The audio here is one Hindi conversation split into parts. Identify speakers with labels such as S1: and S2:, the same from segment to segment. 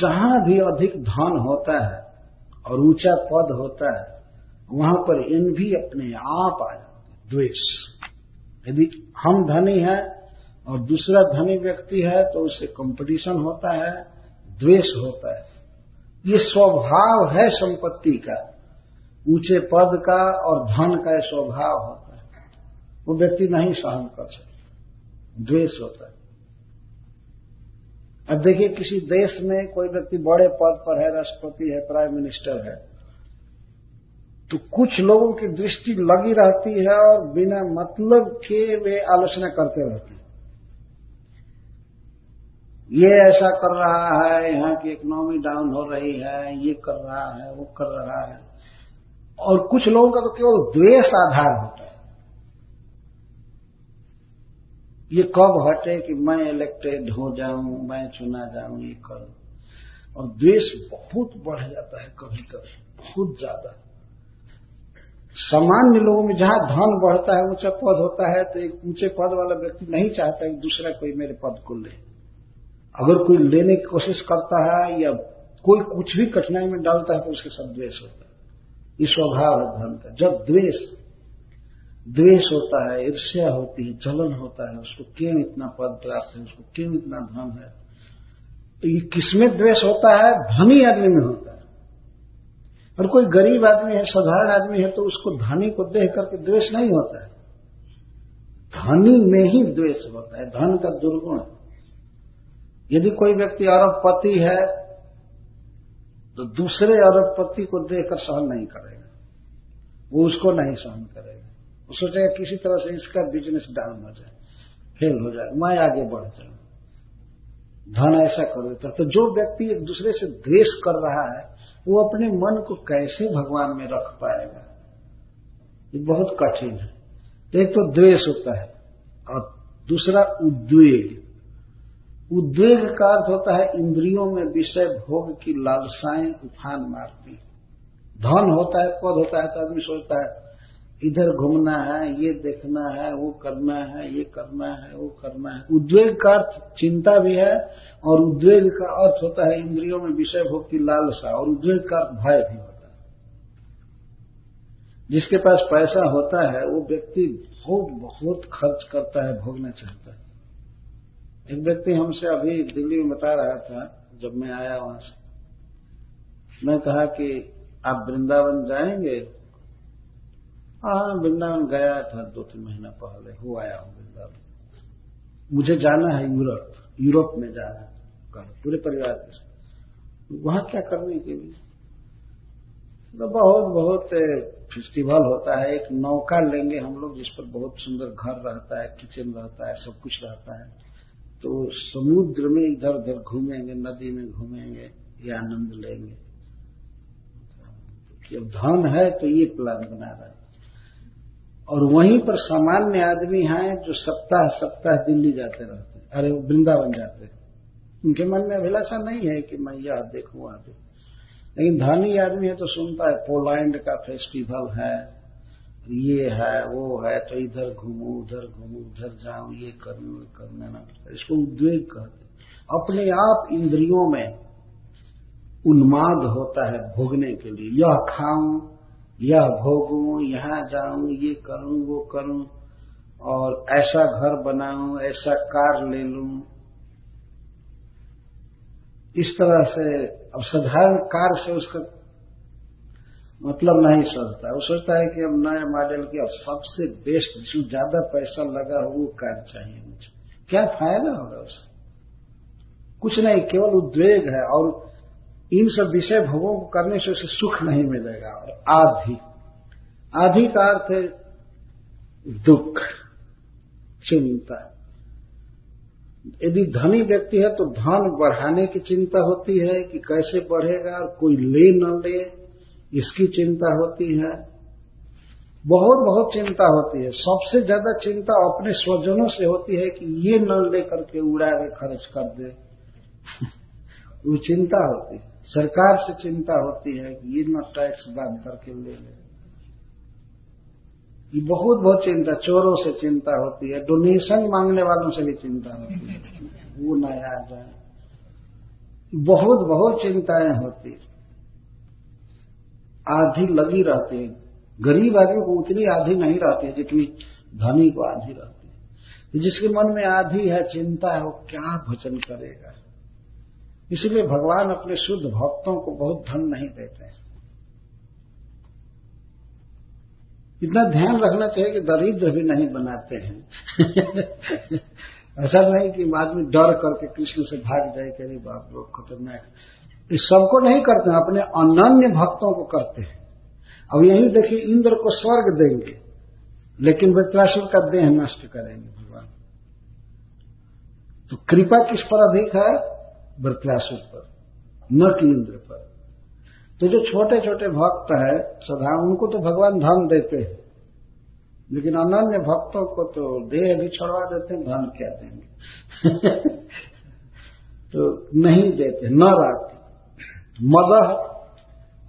S1: जहाँ भी अधिक धन होता है और ऊँचा पद होता है, वहाँ पर इन भी अपने आप आ जाते द्वेष। यदि हम धनी हैं और दूसरा धनी व्यक्ति है तो उससे कंपटीशन होता है, द्वेष होता है। ये स्वभाव है संपत्ति का। ऊँचे पद का और धन का स्वभाव होता है। वो व्यक्ति नहीं सहन कर सकता। द्वेष होता है। अब देखिए, किसी देश में कोई व्यक्ति बड़े पद पर है, राष्ट्रपति है, प्राइम मिनिस्टर है तो कुछ लोगों की दृष्टि लगी रहती है और बिना मतलब के वे आलोचना करते रहते हैं। ये ऐसा कर रहा है, यहाँ की इकोनॉमी डाउन हो रही है, ये कर रहा है, वो कर रहा है। और कुछ लोगों का तो केवल द्वेष आधार होता है। ये कब हटे कि मैं इलेक्टेड हो जाऊँ, मैं चुना जाऊँ, ये करूँ। और द्वेष बहुत बढ़ जाता है कभी कभी बहुत ज़्यादा। सामान्य लोगों में जहाँ धन बढ़ता है, ऊँचा पद होता है तो एक ऊँचे पद वाला व्यक्ति नहीं चाहता कि दूसरा कोई मेरे पद को ले। अगर कोई लेने की कोशिश करता है या कोई कुछ भी कठिनाई में डालता है तो उसके साथ द्वेष होता है। ये स्वभाव है धन का। जब द्वेष द्वेष होता है, ईर्ष्या होती है, जलन होता है, उसको क्यों इतना पद प्राप्त है, उसको क्यों इतना धन है? तो ये किसमें द्वेष होता है? धनी आदमी में होता है। और कोई गरीब आदमी है, साधारण आदमी है तो उसको धनी को देख करके द्वेष नहीं होता है। धनी में ही द्वेष होता है, धन का दुर्गुण। यदि कोई व्यक्ति अरबपति है तो दूसरे अरबपति को देखकर सहन नहीं करेगा। वो उसको नहीं सहन करेगा। सोचेगा किसी तरह से इसका बिज़नेस डाउन हो जाए फेल हो जाए, मैं आगे बढ़ जाऊँ धन ऐसा कर देता तो जो व्यक्ति एक दूसरे से द्वेष कर रहा है, वो अपने मन को कैसे भगवान में रख पाएगा? ये बहुत कठिन है। एक तो द्वेष होता है और दूसरा उद्वेग। उद्वेग का अर्थ होता है इंद्रियों में विषय भोग की लालसाएँ उफान मारती धन होता है, पद होता है तो आदमी सोचता है इधर घूमना है, ये देखना है, वो करना है, ये करना है, वो करना है। उद्वेग का अर्थ चिंता भी है और उद्वेग का अर्थ होता है इंद्रियों में विषय भोग की लालसा और उद्वेग का अर्थ भय भी होता है। जिसके पास पैसा होता है, वो व्यक्ति बहुत बहुत खर्च करता है, भोगना चाहता है। एक व्यक्ति हमसे अभी दिल्ली में बता रहा था, जब मैं आया वहाँ से। मैं कहा कि आप वृंदावन जाएँगे? हाँ वृंदावन गया था दो तीन महीना पहले हो आया हूँ वृंदावन। मुझे जाना है यूरोप यूरोप में जाना है पूरे परिवार के साथ। वहाँ क्या करने के लिए? तो बहुत बहुत फेस्टिवल होता है, एक नौका लेंगे हम लोग जिस पर बहुत सुंदर घर रहता है, किचन रहता है, सब कुछ रहता है। तो समुद्र में इधर उधर घूमेंगे, नदी में घूमेंगे, ये आनंद लेंगे। तो धन है तो ये प्लान बना रहा है। और वहीं पर सामान्य आदमी हैं जो सप्ताह सप्ताह दिल्ली जाते रहते हैं, अरे, वृंदावन जाते हैं। उनके मन में अभिलाषा नहीं है कि मैं यह देखूँ, वहाँ देखूँ। लेकिन धनी आदमी है तो सुनता है, पोलैंड का फेस्टिवल है, ये है, वो है तो इधर घूमू, उधर घूमू, उधर जाऊँ, ये करूँ ये करना ना इसको उद्वेग कहते अपने आप इंद्रियों में उन्माद होता है भोगने के लिए। यह खाऊं यह भोगूं, यहाँ जाऊँ, ये करूँ, वो करूँ, और ऐसा घर बनाऊँ, ऐसा कार ले लूँ। इस तरह से, अब साधारण कार से उसका मतलब नहीं सोचता। वो सोचता है कि अब नए मॉडल की, अब सबसे बेस्ट जिसमें ज़्यादा पैसा लगा हो, वो कार चाहिए मुझे। क्या फ़ायदा होगा उससे कुछ नहीं, केवल उद्वेग है, और इन सब विषय भोगों को करने से उसे सुख नहीं मिलेगा। और आधि। आधि का अर्थ है दुख, चिंता। यदि धनी व्यक्ति है तो धन बढ़ाने की चिंता होती है कि कैसे बढ़ेगा और कोई ले न ले, इसकी चिंता होती है। बहुत बहुत चिंता होती है। सबसे ज़्यादा चिंता अपने स्वजनों से होती है कि ये न लेकर के उड़ा के खर्च कर दे। वो चिंता होती है। सरकार से चिंता होती है कि ये न टैक्स बंद करके ले ले। ये बहुत बहुत चिंता, चोरों से चिंता होती है, डोनेशन मांगने वालों से भी चिंता होती है। वो न आ जाए बहुत बहुत चिंताएँ होती आधी लगी रहती है। गरीब आदमी को उतनी आधी नहीं रहती है जितनी धनी को आधी रहती है। जिसके मन में आधी है, चिंता है, वो क्या भजन करेगा? इसलिए भगवान अपने शुद्ध भक्तों को बहुत धन नहीं देते हैं। इतना ध्यान रखना चाहिए कि दरिद्र भी नहीं बनाते हैं। ऐसा नहीं कि आदमी डर करके कृष्ण से भाग जाए कि बाप लोग खतरनाक। सबको नहीं करते हैं, अपने अनन्य भक्तों को करते हैं। अब यही देखिए, इंद्र को स्वर्ग देंगे, लेकिन वृत्रासुर का देह नष्ट करेंगे भगवान। तो कृपा किस पर अधिक है? वृत्रासुर पर न कि इंद्र पर। तो जो छोटे छोटे भक्त है सदा उनको तो भगवान धन देते हैं। लेकिन अनन्य भक्तों को तो देह भी छोड़वा देते हैं, धन क्या देंगे? तो नहीं देते, न रहते मद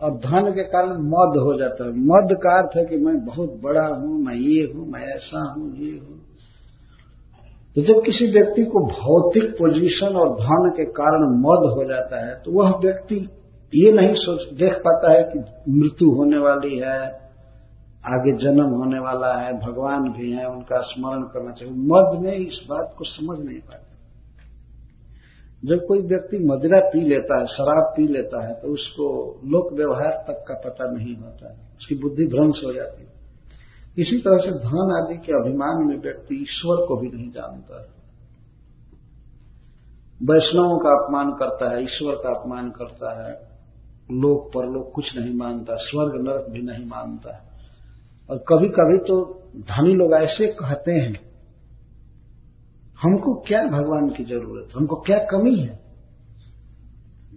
S1: और धन के कारण मद हो जाता है। मद का अर्थ है कि मैं बहुत बड़ा हूँ, मैं ये हूँ, मैं ऐसा हूँ, ये हूँ। तो जब किसी व्यक्ति को भौतिक पोजीशन और धन के कारण मद हो जाता है तो वह व्यक्ति ये नहीं सोच, देख पाता है कि मृत्यु होने वाली है, आगे जन्म होने वाला है, भगवान भी है, उनका स्मरण करना चाहिए। मद में इस बात को समझ नहीं पाता। जब कोई व्यक्ति मदिरा पी लेता है, शराब पी लेता है तो उसको लोक व्यवहार तक का पता नहीं होता है। उसकी बुद्धि भ्रंश हो जाती है। इसी तरह से धन आदि के अभिमान में व्यक्ति ईश्वर को भी नहीं जानता है। वैष्णवों का अपमान करता है, ईश्वर का अपमान करता है, लोक परलोक कुछ नहीं मानता, स्वर्ग नरक भी नहीं मानता है। और कभी कभी तो धनी लोग ऐसे कहते हैं, हमको क्या भगवान की ज़रूरत, हमको क्या कमी है?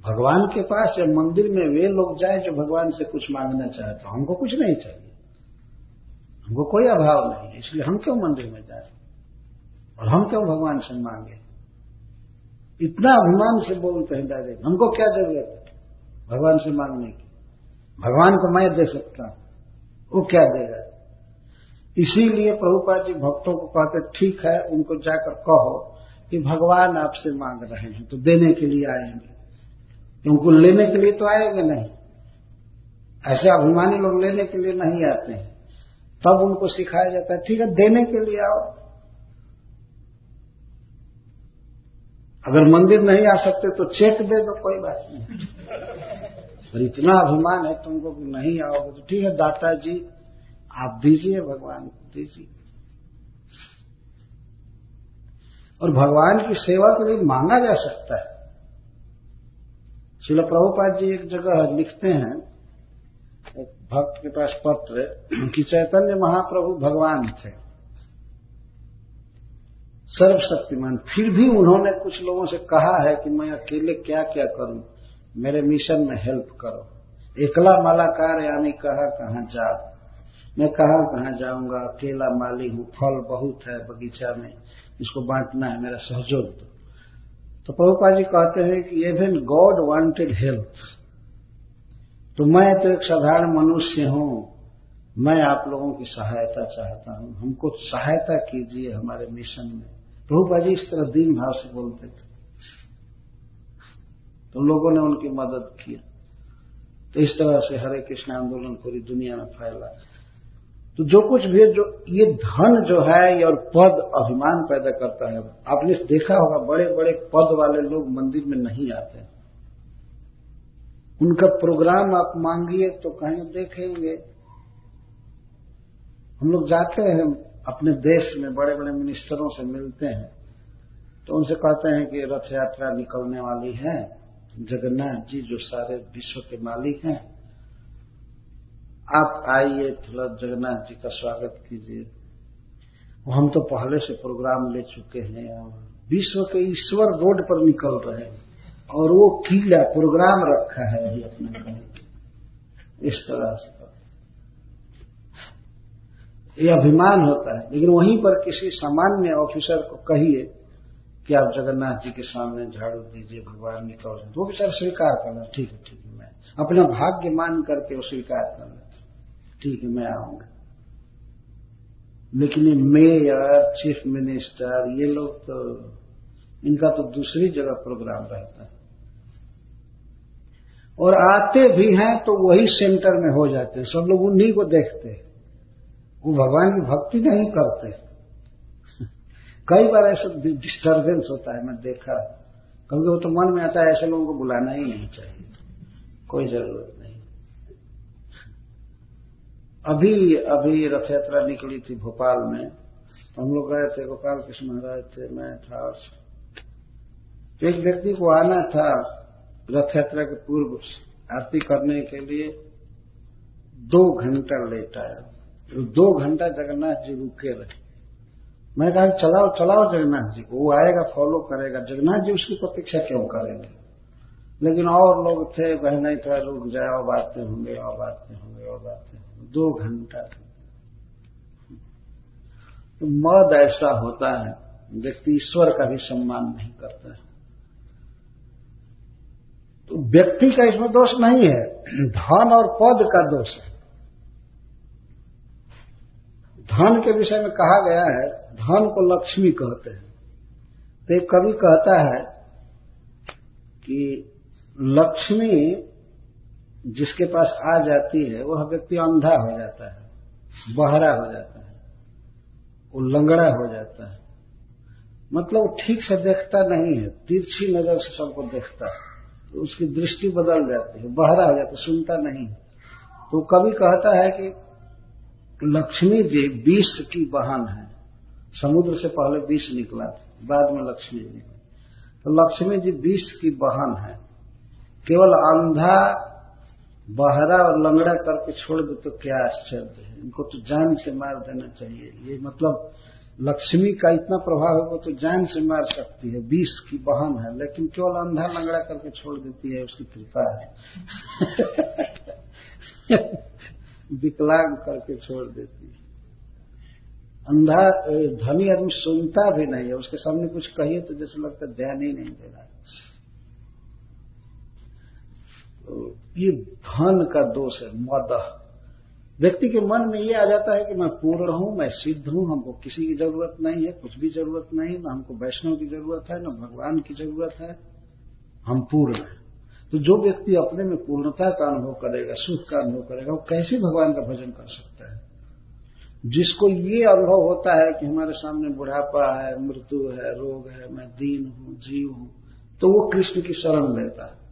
S1: भगवान के पास या मंदिर में वे लोग जाए जो भगवान से कुछ मांगना चाहते हमको कुछ नहीं चाहिए। हमको कोई अभाव नहीं है, इसलिए हम क्यों मंदिर में जाए? और हम क्यों भगवान से मांगे? इतना अभिमान से बोलते हैं डायरेक्ट हमको क्या ज़रूरत है भगवान से मांगने की? भगवान को मैं दे सकता हूँ, वो क्या देगा? इसीलिए प्रभुपाद जी भक्तों को कहते, ठीक है, उनको जाकर कहो कि भगवान आपसे मांग रहे हैं तो देने के लिए आएँगे। उनको लेने के लिए तो आएँगे नहीं। ऐसे अभिमानी लोग लेने के लिए नहीं आते हैं। तब उनको सिखाया जाता है। ठीक है, देने के लिए आओ। अगर मंदिर नहीं आ सकते तो चेक दे दो, कोई बात नहीं। पर इतना अभिमान है तुमको कि नहीं आओगे तो ठीक है, दाता जी, आप दीजिए, भगवान को दीजिए। और भगवान की सेवा के लिए मांगा जा सकता है। शिल प्रभुपाद जी एक जगह लिखते हैं एक भक्त के पास पत्र कि चैतन्य महाप्रभु भगवान थे। सर्वशक्तिमान। फिर भी उन्होंने कुछ लोगों से कहा है कि मैं अकेले क्या क्या करूँ? मेरे मिशन में हेल्प करो। एकला मालाकार यानी कहा कहा जा मैं कहा कहा जाऊँगा? अकेला माली हूँ, फल बहुत है बगीचा में, इसको बांटना है मेरा सहयोग दो तो प्रभुपा जी कहते हैं कि इवन गॉड वांटेड हेल्प तो मैं तो एक साधारण मनुष्य हूँ। मैं आप लोगों की सहायता चाहता हूँ। हमको सहायता कीजिए हमारे मिशन में। प्रभुपा जी इस तरह दीन भाव से बोलते थे। तो लोगों ने उनकी मदद की। तो इस तरह से हरे कृष्ण आंदोलन पूरी दुनिया में फैला। तो जो कुछ भी जो ये धन जो है और पद अभिमान पैदा करता है। आपने देखा होगा बड़े बड़े पद वाले लोग मंदिर में नहीं आते। उनका प्रोग्राम आप मांगिए तो कहीं देखेंगे। हम लोग जाते हैं, अपने देश में बड़े बड़े मिनिस्टरों से मिलते हैं तो उनसे कहते हैं कि रथ यात्रा निकलने वाली है। जगन्नाथ जी जो सारे विश्व के मालिक हैं, आप आइए, थोड़ा जगन्नाथ जी का स्वागत कीजिए। हम तो पहले से प्रोग्राम ले चुके हैं और विश्व के ईश्वर रोड पर निकल रहे हैं। और वो किला प्रोग्राम रखा है अभी अपने इस तरह से। ये अभिमान होता है। लेकिन वहीं पर किसी सामान्य ऑफिसर को कहिए कि आप जगन्नाथ जी के सामने झाड़ू दीजिए, भगवान निकल तो वो बेचारा स्वीकार करना ठीक है ठीक है, मैं अपना भाग्य मान करके वो स्वीकार कर लेते ठीक है, मैं आऊँगा। लेकिन ये मेयर चीफ मिनिस्टर ये लोग तो इनका तो दूसरी जगह प्रोग्राम रहता है। और आते भी हैं तो वही सेंटर में हो जाते हैं। सब लोग उन्हीं को देखते हैं। वो भगवान की भक्ति नहीं करते। कई बार ऐसा डिस्टर्बेंस होता है, मैं देखा। क्योंकि वो तो मन में आता है, ऐसे लोगों को बुलाना ही नहीं चाहिए। कोई ज़रूरत नहीं। अभी अभी रथ यात्रा निकली थी भोपाल में। तो हम लोग गए थे गोपाल कृष्ण महाराज थे, मैं था तो एक व्यक्ति को आना था रथ यात्रा के पूर्व आरती करने के लिए, दो घंटा लेट आया। तो दो घंटा जगन्नाथ जी रुके रहे। मैंने कहा, चलाओ चलाओ जगन्नाथ जी को। वो आएगा फॉलो करेगा। जगन्नाथ जी उसकी प्रतीक्षा क्यों करेंगे? लेकिन और लोग थे कहे, नहीं, थोड़ा रुक जाए, और बातें होंगे, और बातें होंगे, और बातें होंगे। दो घंटा। तो मद ऐसा होता है, व्यक्ति ईश्वर का भी सम्मान नहीं करता है। तो व्यक्ति का इसमें दोष नहीं है, धन और पद का दोष है। धन के विषय में कहा गया है, धन को लक्ष्मी कहते हैं। तो एक कवि कहता है कि लक्ष्मी जिसके पास आ जाती है, वह व्यक्ति अंधा हो जाता है, बहरा हो जाता है, वो लंगड़ा हो जाता है। मतलब ठीक से देखता नहीं है, तिरछी नज़र से सबको देखता है। तो उसकी दृष्टि बदल जाती है, बहरा हो जाता सुनता नहीं तो कवि कहता है कि लक्ष्मी जी विष की बहन है। समुद्र से पहले विष निकला था, बाद में लक्ष्मी जी। तो लक्ष्मी जी विष की बहन है। केवल अंधा, बहरा और लंगड़ा करके छोड़ दे तो क्या आश्चर्य है। इनको तो जान से मार देना चाहिए। ये मतलब लक्ष्मी का इतना प्रभाव है, वो तो जान से मार सकती है विष की बहन है, लेकिन केवल अंधा लंगड़ा करके छोड़ देती है, उसकी कृपा है। विकलांग करके छोड़ देती है। अंधा धनी आदमी सुनता भी नहीं है, उसके सामने कुछ कहिए तो जैसे लगता है ध्यान ही नहीं दे रहा तो ये धन का दोष है, मद। व्यक्ति के मन में ये आ जाता है कि मैं पूर्ण हूँ, मैं सिद्ध हूँ, हमको किसी की ज़रूरत नहीं है, कुछ भी ज़रूरत नहीं, ना हमको वैष्णव की ज़रूरत है, ना भगवान की ज़रूरत है। हम पूर्ण हैं। तो जो व्यक्ति अपने में पूर्णता का अनुभव करेगा, सुख का अनुभव करेगा, वो कैसे भगवान का भजन कर सकता है? जिसको ये अनुभव होता है कि हमारे सामने बुढ़ापा है, मृत्यु है, रोग है, मैं दीन हूँ, जीव हूँ तो वो कृष्ण की शरण लेता है।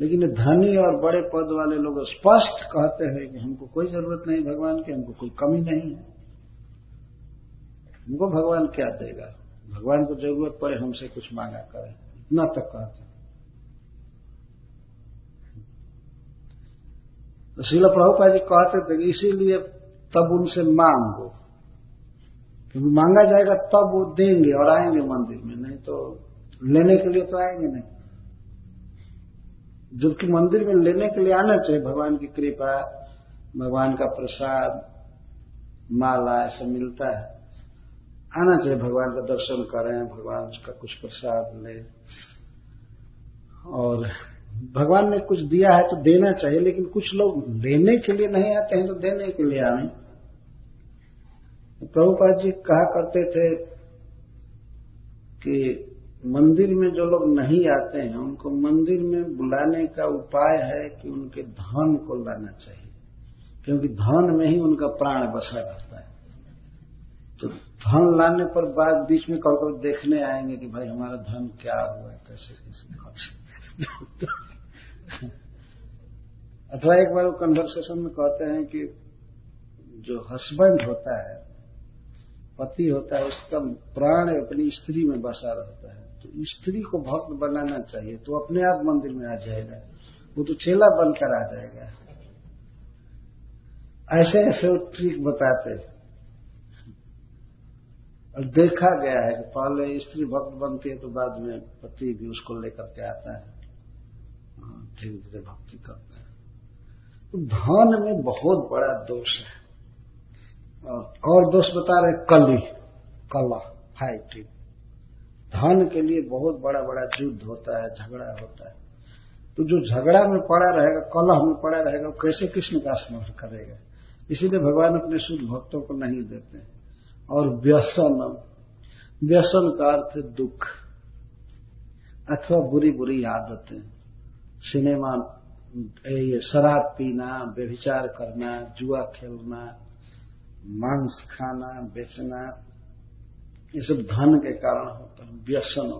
S1: लेकिन धनी और बड़े पद वाले लोग स्पष्ट कहते हैं कि हमको कोई ज़रूरत नहीं भगवान की, हमको कोई कमी नहीं है। हमको भगवान क्या देगा? भगवान को ज़रूरत पड़े, हमसे कुछ मांगा करें। इतना तक कहते हैं। तो शिला प्रभुपा जी कहते थे कि इसीलिए तब उनसे मांगो। क्योंकि मांगा जाएगा तब वो देंगे और आएँगे मंदिर में, नहीं तो लेने के लिए तो आएँगे नहीं। जबकि मंदिर में लेने के लिए आना चाहिए, भगवान की कृपा, भगवान का प्रसाद, माला, ऐसा मिलता है। आना चाहिए, भगवान का दर्शन करें, भगवान का कुछ प्रसाद ले। और भगवान ने कुछ दिया है तो देना चाहिए, लेकिन कुछ लोग लेने के लिए नहीं आते हैं तो देने के लिए आए। प्रभुपाद जी कहा करते थे कि मंदिर में जो लोग नहीं आते हैं, उनको मंदिर में बुलाने का उपाय है कि उनके धन को लाना चाहिए। क्योंकि धन में ही उनका प्राण बसा रहता है। तो धन लाने पर बाद बीच में कभी कभी देखने आएँगे कि भाई हमारा धन क्या हुआ है, कैसे कैसे अथवा एक बार वो कन्वर्सेशन में कहते हैं कि जो हस्बैंड होता है, पति होता है, उसका प्राण अपनी स्त्री में बसा रहता है। तो स्त्री को भक्त बनाना चाहिए तो अपने आप मंदिर में आ जाएगा। वो तो चेला बनकर आ जाएगा। ऐसे ऐसे वो ट्रिक बताते और देखा गया है कि पहले स्त्री भक्त बनती है तो बाद में पति भी उसको लेकर के आता है। हाँ, धीरे धीरे भक्ति करता है। तो धन में बहुत बड़ा दोष है। और दोष बता रहे कली कला फाइटिंग धन के लिए बहुत बड़ा बड़ा युद्ध होता है, झगड़ा होता है। तो जो झगड़ा में पड़ा रहेगा, कलह में पड़ा रहेगा, वो कैसे कृष्ण का स्मरण करेगा? इसीलिए भगवान अपने शुद्ध भक्तों को नहीं देते और व्यसन व्यसन का अर्थ दुख अथवा बुरी बुरी आदतें। सिनेमा, ये शराब पीना, व्यभिचार करना, जुआ खेलना, मांस खाना, बेचना ये सब धन के कारण होता है, व्यसन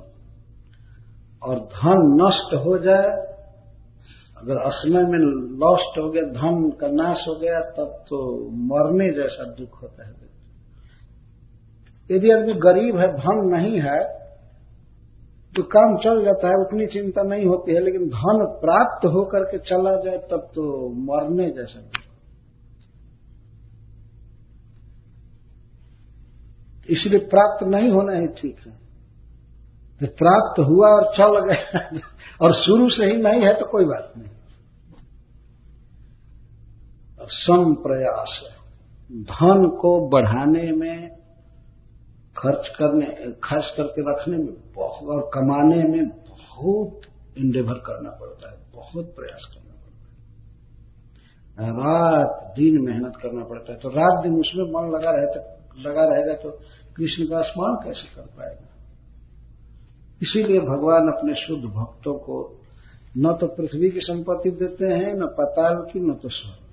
S1: और धन नष्ट हो जाए, अगर असमय में लॉस्ट हो गया, धन का नाश हो गया, तब तो मरने जैसा दुख होता है। यदि आदमी गरीब है, धन नहीं है तो काम चल जाता है, उतनी चिंता नहीं होती है, लेकिन धन प्राप्त होकर के चला जाए, तब तो मरने जैसा इसलिए प्राप्त नहीं होना ही ठीक है। तो प्राप्त हुआ और चल गया और शुरू से ही नहीं है तो कोई बात नहीं। सम प्रयास धन को बढ़ाने में, खर्च करने खर्च करके रखने में बहुत, और कमाने में बहुत इंडेवर करना पड़ता है। बहुत प्रयास करना पड़ता है। रात दिन मेहनत करना पड़ता है। तो रात दिन उसमें मन लगा रहे तो लगा रहेगा तो कृष्ण का स्मरण कैसे कर पाएगा? इसीलिए भगवान अपने शुद्ध भक्तों को न तो पृथ्वी की संपत्ति देते हैं, न पताल की, न तो स्वर्ग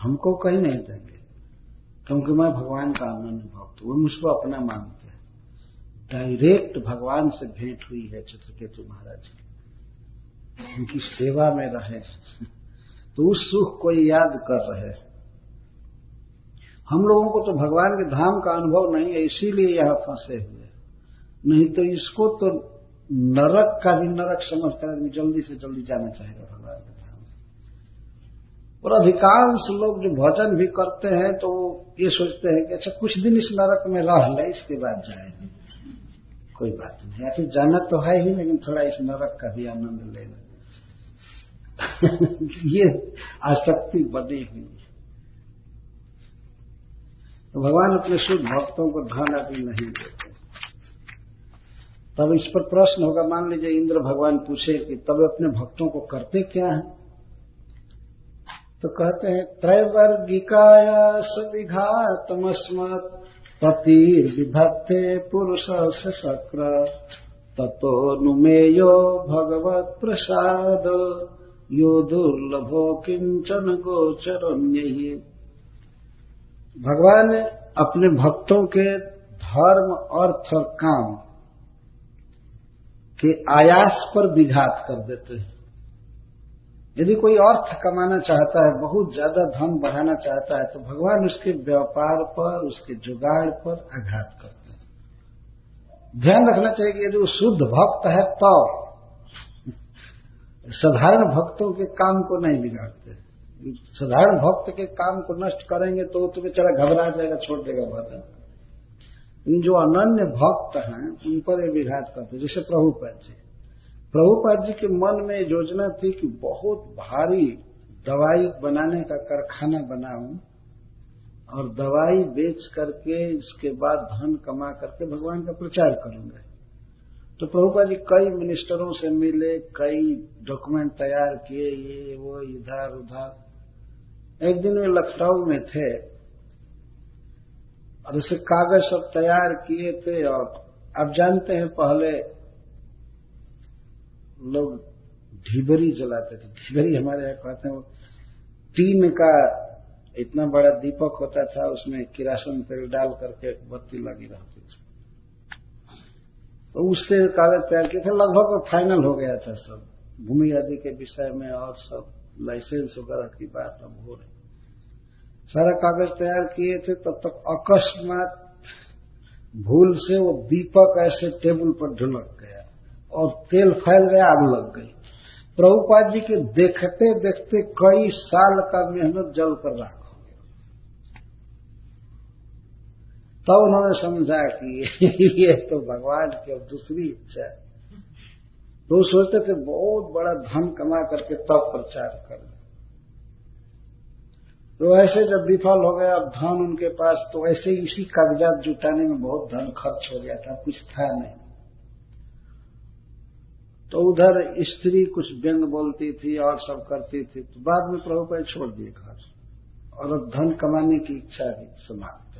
S1: हमको कहीं नहीं देंगे, क्योंकि मैं भगवान का अनन्य भक्त वो मुझको अपना मानते हैं। डायरेक्ट भगवान से भेंट हुई है चित्रकेतु महाराज की। उनकी सेवा में रहे तो उस सुख को याद कर रहे हम लोगों को तो भगवान के धाम का अनुभव नहीं है, इसीलिए यहाँ फंसे हुए नहीं तो इसको तो नरक का भी नरक समझकर आदमी जल्दी से जल्दी जाना चाहेगा भगवान के धाम और अधिकांश लोग जो भजन भी करते हैं तो वो ये सोचते हैं कि अच्छा कुछ दिन इस नरक में रह ले, इसके बाद जाएँगे। कोई बात नहीं या फिर जाना तो है ही, लेकिन थोड़ा इस नरक का भी आनंद लेना। ये आसक्ति बनी हुई तो भगवान अपने शुद्ध भक्तों को धन अभी नहीं देते। तब इस पर प्रश्न होगा, मान लीजिए इंद्र भगवान पूछे कि तब अपने भक्तों को करते क्या है? तो कहते हैं, त्रैवर्गिकाया सुविघातमस्मत पतिर विधत्ते पुरुष से शक्र, ततो भगवत प्रसाद, यो दुर्लभो किंचन गोचर भगवान अपने भक्तों के धर्म, अर्थ और काम के आयास पर विघात कर देते हैं। यदि कोई अर्थ कमाना चाहता है, बहुत ज़्यादा धन बढ़ाना चाहता है तो भगवान उसके व्यापार पर, उसके जुगाड़ पर आघात करते हैं। ध्यान रखना चाहिए कि यदि वो शुद्ध भक्त है तो साधारण भक्तों के काम को नहीं बिगाड़ते। साधारण भक्त के काम को नष्ट करेंगे तो तो बेचारा घबरा जाएगा, छोड़ देगा भजन जो अनन्य भक्त हैं, उन पर ये विघात करते जैसे प्रभुपाद जी। प्रभुपाद जी के मन में योजना थी कि बहुत भारी दवाई बनाने का कारखाना बनाऊँ और दवाई बेच करके इसके बाद धन कमा करके भगवान का प्रचार करूँगा। तो प्रभुपा जी कई मिनिस्टरों से मिले, कई डॉक्यूमेंट तैयार किए, ये, वो, इधर, उधर। एक दिन वे लखनऊ में थे और उसे कागज़ सब तैयार किए थे और अब जानते हैं पहले लोग ढिबरी जलाते थे। ढिबरी हमारे यहाँ कहते हैं वो टीन का इतना बड़ा दीपक होता था, उसमें किरासन तेल डाल करके बत्ती लगी रहती थी। तो उससे कागज़ तैयार किए थे, लगभग फाइनल हो गया था सब। भूमि आदि के विषय में और सब। लाइसेंस वगैरह की बात अब हो रही सारा कागज़ तैयार किए थे, तब तक अकस्मात भूल से वो दीपक ऐसे टेबल पर ढुलक गया और तेल फैल गया, आग लग गई। प्रभुपाद जी के देखते देखते कई साल का मेहनत जल कर राख हो गया। तब उन्होंने समझा कि ये तो भगवान की अब दूसरी इच्छा है। तो सोचते थे, बहुत बड़ा धन कमा करके तब प्रचार कर। तो ऐसे जब विफल हो गया, अब धन उनके पास तो ऐसे इसी कागजात जुटाने में बहुत धन खर्च हो गया था, कुछ था नहीं। तो उधर स्त्री कुछ व्यंग बोलती थी और सब करती थी तो बाद में प्रभु प्रभुपद छोड़ दिए घर। और अब धन कमाने की इच्छा भी समाप्त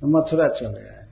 S1: तो मथुरा चले आए।